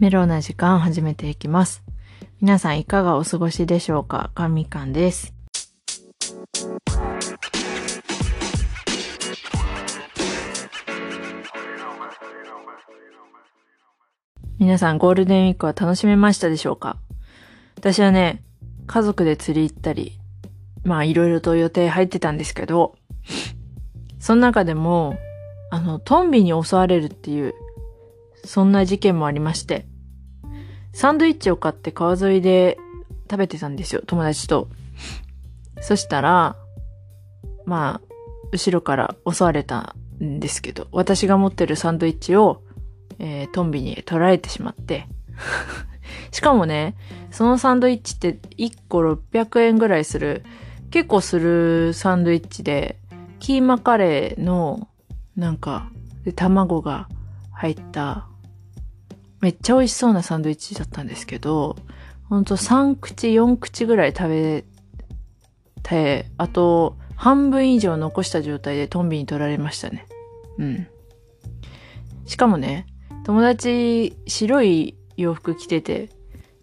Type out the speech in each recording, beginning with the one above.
メロな時間始めていきます。皆さんいかがお過ごしでしょうか？かみかんです。皆さんゴールデンウィークは楽しめましたでしょうか？私はね、家族で釣り行ったり、まあいろいろと予定入ってたんですけど、その中でも、あの、トンビに襲われるっていう、そんな事件もありまして、サンドイッチを買って川沿いで食べてたんですよ、友達と。そしたら、まあ、後ろから襲われたんですけど、私が持ってるサンドイッチを、えートンビに取られてしまって。しかもね、そのサンドイッチって1個600円ぐらいする、結構するサンドイッチで、キーマカレーの、なんか、で、卵が入った、めっちゃ美味しそうなサンドイッチだったんですけど、ほんと3口、4口ぐらい食べて、あと、半分以上残した状態でトンビに取られましたね。うん。しかもね、友達、白い洋服着てて、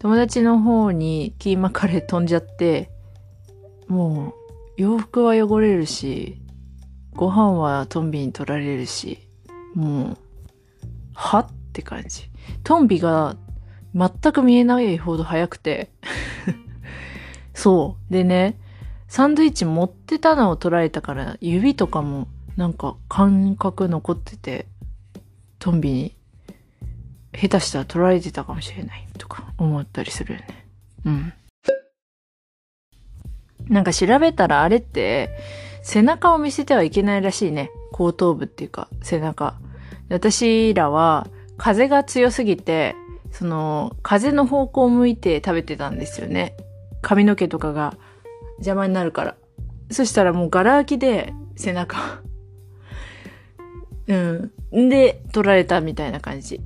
友達の方にキーマカレー飛んじゃって、もう、洋服は汚れるし、ご飯はトンビに取られるし、もう、はっって感じ。トンビが全く見えないほど速くて。そう。でね、サンドイッチ持ってたのを取られたから、指とかもなんか感覚残ってて、トンビに下手したら取られてたかもしれないとか思ったりするよね。うん。なんか調べたらあれって背中を見せてはいけないらしいね。後頭部っていうか背中。私らは風が強すぎて、その風の方向を向いて食べてたんですよね。髪の毛とかが邪魔になるから。そしたらもうガラ空きで背中。うん。んで、取られたみたいな感じ。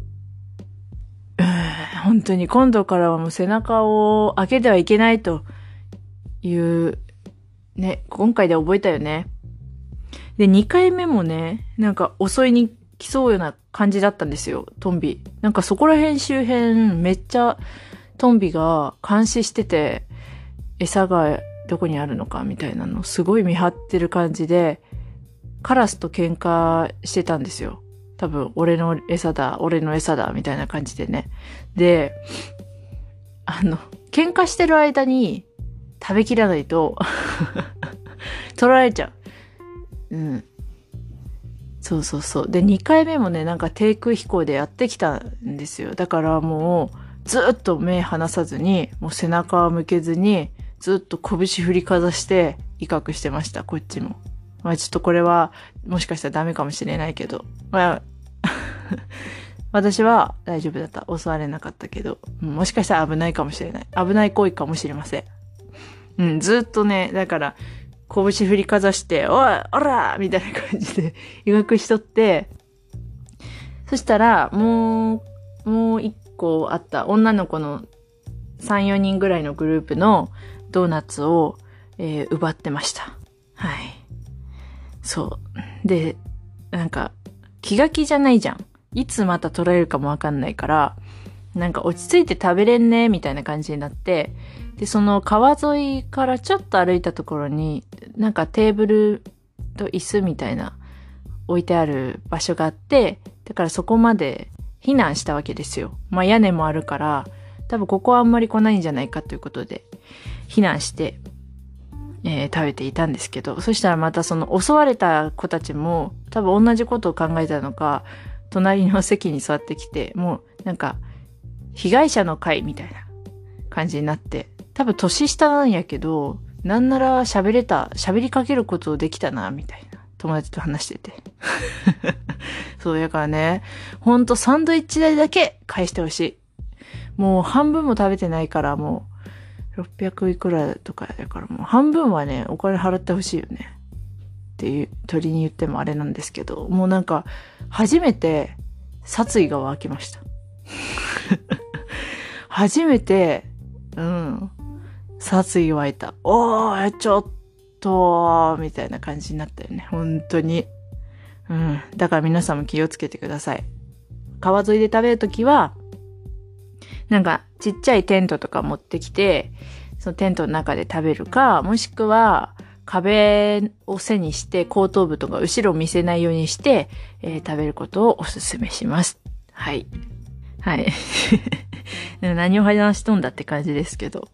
うん本当に今度からはもう背中を開けてはいけないという、ね、今回で覚えたよね。で、2回目もね、なんか襲いに来そうような感じだったんですよ、トンビ。なんかそこら辺周辺めっちゃトンビが監視してて、餌がどこにあるのかみたいなのすごい見張ってる感じで、カラスと喧嘩してたんですよ。多分、俺の餌だ、俺の餌だ、みたいな感じでね。で、あの、喧嘩してる間に食べきらないと、取られちゃう。うん。そうそうそう。で、2回目もね、なんか低空飛行でやってきたんですよ。だからもう、ずっと目離さずに、もう背中を向けずに、ずっと拳振りかざして威嚇してました、こっちも。まあちょっとこれは、もしかしたらダメかもしれないけど。まあ、私は大丈夫だった。襲われなかったけど、もしかしたら危ないかもしれない。危ない行為かもしれません。うん、ずっとね、だから、拳振りかざして、おい、おらみたいな感じで、威嚇しとって、そしたら、もう、もう一個あった女の子の3、4人ぐらいのグループのドーナツを、えー奪ってました。はい。そう。で、なんか、気が気じゃないじゃん。いつまた取られるかもわかんないから、なんか落ち着いて食べれんね、みたいな感じになって、で、その川沿いからちょっと歩いたところに、なんかテーブルと椅子みたいな置いてある場所があって、だからそこまで避難したわけですよ。まあ屋根もあるから、多分ここはあんまり来ないんじゃないかということで、避難して、えー食べていたんですけど、そしたらまたその襲われた子たちも多分同じことを考えたのか、隣の席に座ってきて、もうなんか、被害者の会みたいな感じになって、多分年下なんやけど、なんなら喋れた、喋りかけることできたな、みたいな。友達と話してて。そう、だからね、ほんとサンドイッチ代だけ返してほしい。もう半分も食べてないから、もう、600いくらとかだからもう半分はね、お金払ってほしいよね。っていう、鳥に言ってもあれなんですけど、もうなんか、初めて殺意が湧きました。初めて、うん、殺意湧いた。おー、ちょっと、みたいな感じになったよね。本当に。うん。だから皆さんも気をつけてください。川沿いで食べるときは、なんかちっちゃいテントとか持ってきて、そのテントの中で食べるか、もしくは壁を背にして後頭部とか後ろを見せないようにして、えー、食べることをお勧めします。はい。はい。何を話しとんだって感じですけど。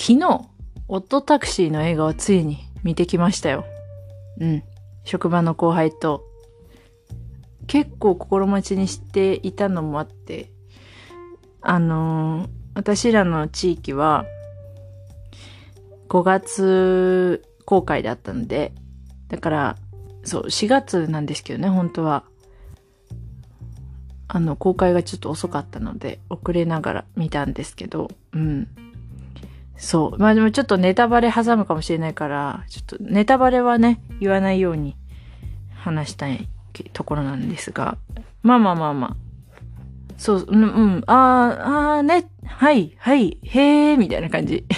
昨日、オットタクシーの映画をついに見てきましたよ。うん。職場の後輩と。結構心待ちにしていたのもあって、あのー、私らの地域は、5月公開だったので、だから、そう、4月なんですけどね、本当は。あの、公開がちょっと遅かったので、遅れながら見たんですけど、うん。そう。まあでもちょっとネタバレ挟むかもしれないから、ちょっとネタバレはね、言わないように話したいところなんですが。まあまあまあまあ。そう、うん、うん、ああ、ああね、はい、はい、へえ、みたいな感じ。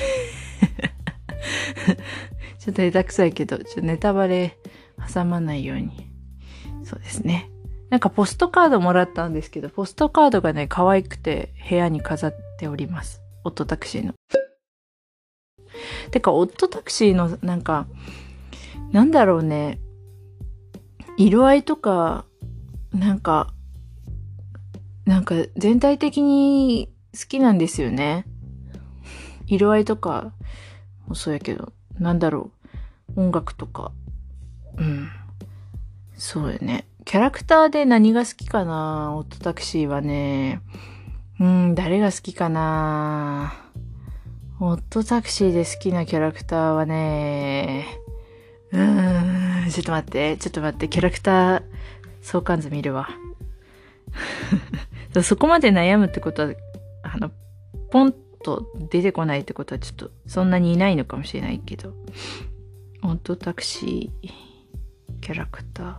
ちょっと下手くさいけど、ちょっとネタバレ挟まないように。そうですね。なんかポストカードもらったんですけど、ポストカードがね、可愛くて部屋に飾っております。オットタクシーの。てか、オットタクシーのなんか、なんだろうね。色合いとか、なんか、なんか全体的に好きなんですよね。色合いとかもそうやけど、なんだろう。音楽とか。うん。そうよね。キャラクターで何が好きかなオットタクシーはね。うん、誰が好きかなオットタクシーで好きなキャラクターはね、うーん、ちょっと待って、ちょっと待って、キャラクター相関図見るわ。そこまで悩むってことは、あの、ポンと出てこないってことはちょっとそんなにいないのかもしれないけど、オットタクシーキャラクター。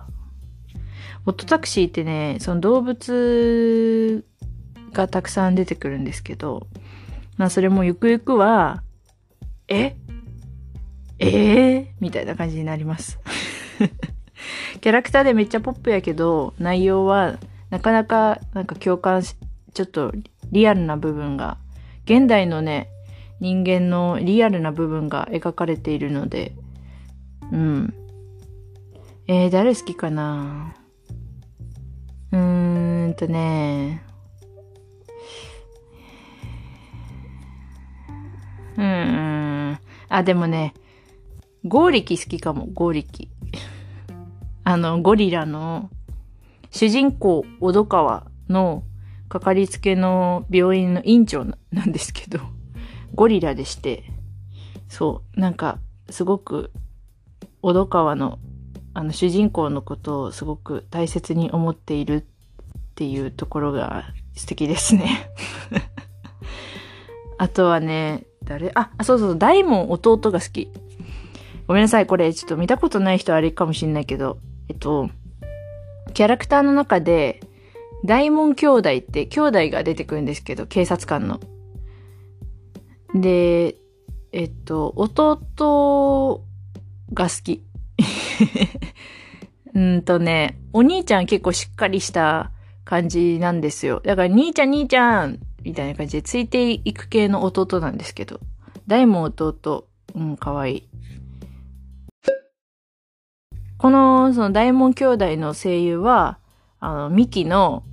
オットタクシーってね、その動物がたくさん出てくるんですけど、まあそれもゆくゆくは、え？えー、みたいな感じになります。キャラクターでめっちゃポップやけど、内容はなかなかなんか共感し、ちょっとリアルな部分が、現代のね、人間のリアルな部分が描かれているので、うん。えー、誰好きかな？うーんとね、うん。あ、でもね、ゴーリキ好きかも、ゴーリキ。あの、ゴリラの、主人公、小戸川の、かかりつけの病院の院長なんですけど、ゴリラでして、そう、なんか、すごく、小戸川の、あの、主人公のことをすごく大切に思っているっていうところが素敵ですね。あとはね、誰？あ、そうそう、大門弟が好き。ごめんなさい、これちょっと見たことない人あれかもしんないけど、えっと、キャラクターの中で、大門兄弟って兄弟が出てくるんですけど、警察官の。で、えっと、弟が好き。うんとね、お兄ちゃん結構しっかりした感じなんですよ。だから、兄ちゃん兄ちゃんみたいな感じでついていく系の弟なんですけど、大も弟、うん、かわいい。この、その大門兄弟の声優は、あの、ミキの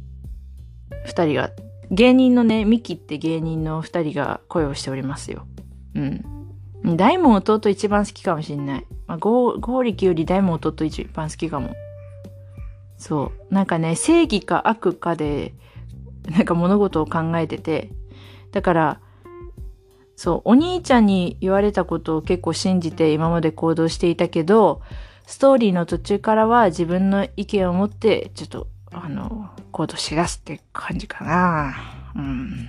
二人が、芸人のね、ミキって芸人の二人が声をしておりますよ。うん。大門弟一番好きかもしんない。まあ、ゴーリキより大門弟一番好きかも。そう。なんかね、正義か悪かで、なんか物事を考えてて、だから、そう、お兄ちゃんに言われたことを結構信じて今まで行動していたけど、ストーリーの途中からは自分の意見を持って、ちょっと、あの、行動しだすって感じかな。うん。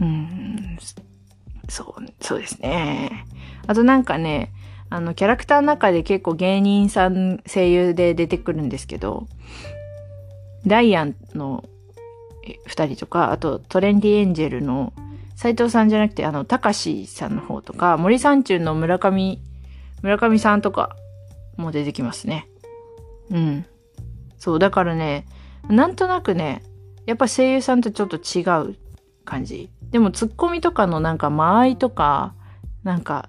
うん、そう、そうですね。あとなんかね、あの、キャラクターの中で結構芸人さん声優で出てくるんですけど、ダイアンの二人とか、あとトレンディエンジェルの斎藤さんじゃなくて、あの、たかしさんの方とか、森三中の村上、村上さんとかも出てきますね。うん。そう、だからね、なんとなくね、やっぱ声優さんとちょっと違う感じ。でもツッコミとかのなんか間合いとか、なんか、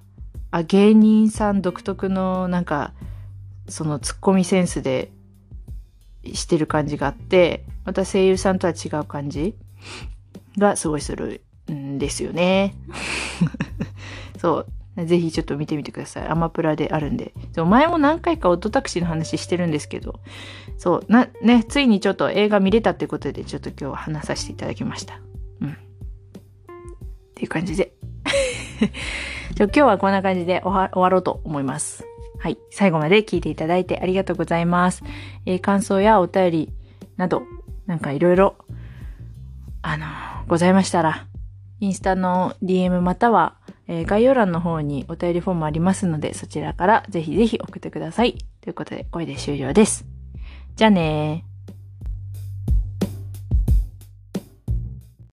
あ、芸人さん独特のなんか、そのツッコミセンスでしてる感じがあって、また声優さんとは違う感じがすごいするんですよね。そう。ぜひちょっと見てみてください。アマプラであるんで。そう前も何回かオットタクシーの話してるんですけど、そう、な、ね、ついにちょっと映画見れたってことで、ちょっと今日は話させていただきました。うん。っていう感じで。じゃ今日はこんな感じで終わろうと思います。はい。最後まで聞いていただいてありがとうございます。えー、感想やお便りなど、なんかいろいろ、あの、ございましたら、インスタの DM または、えー、概要欄の方にお便りフォームありますので、そちらからぜひぜひ送ってください。ということで、これで終了です。じゃあねー。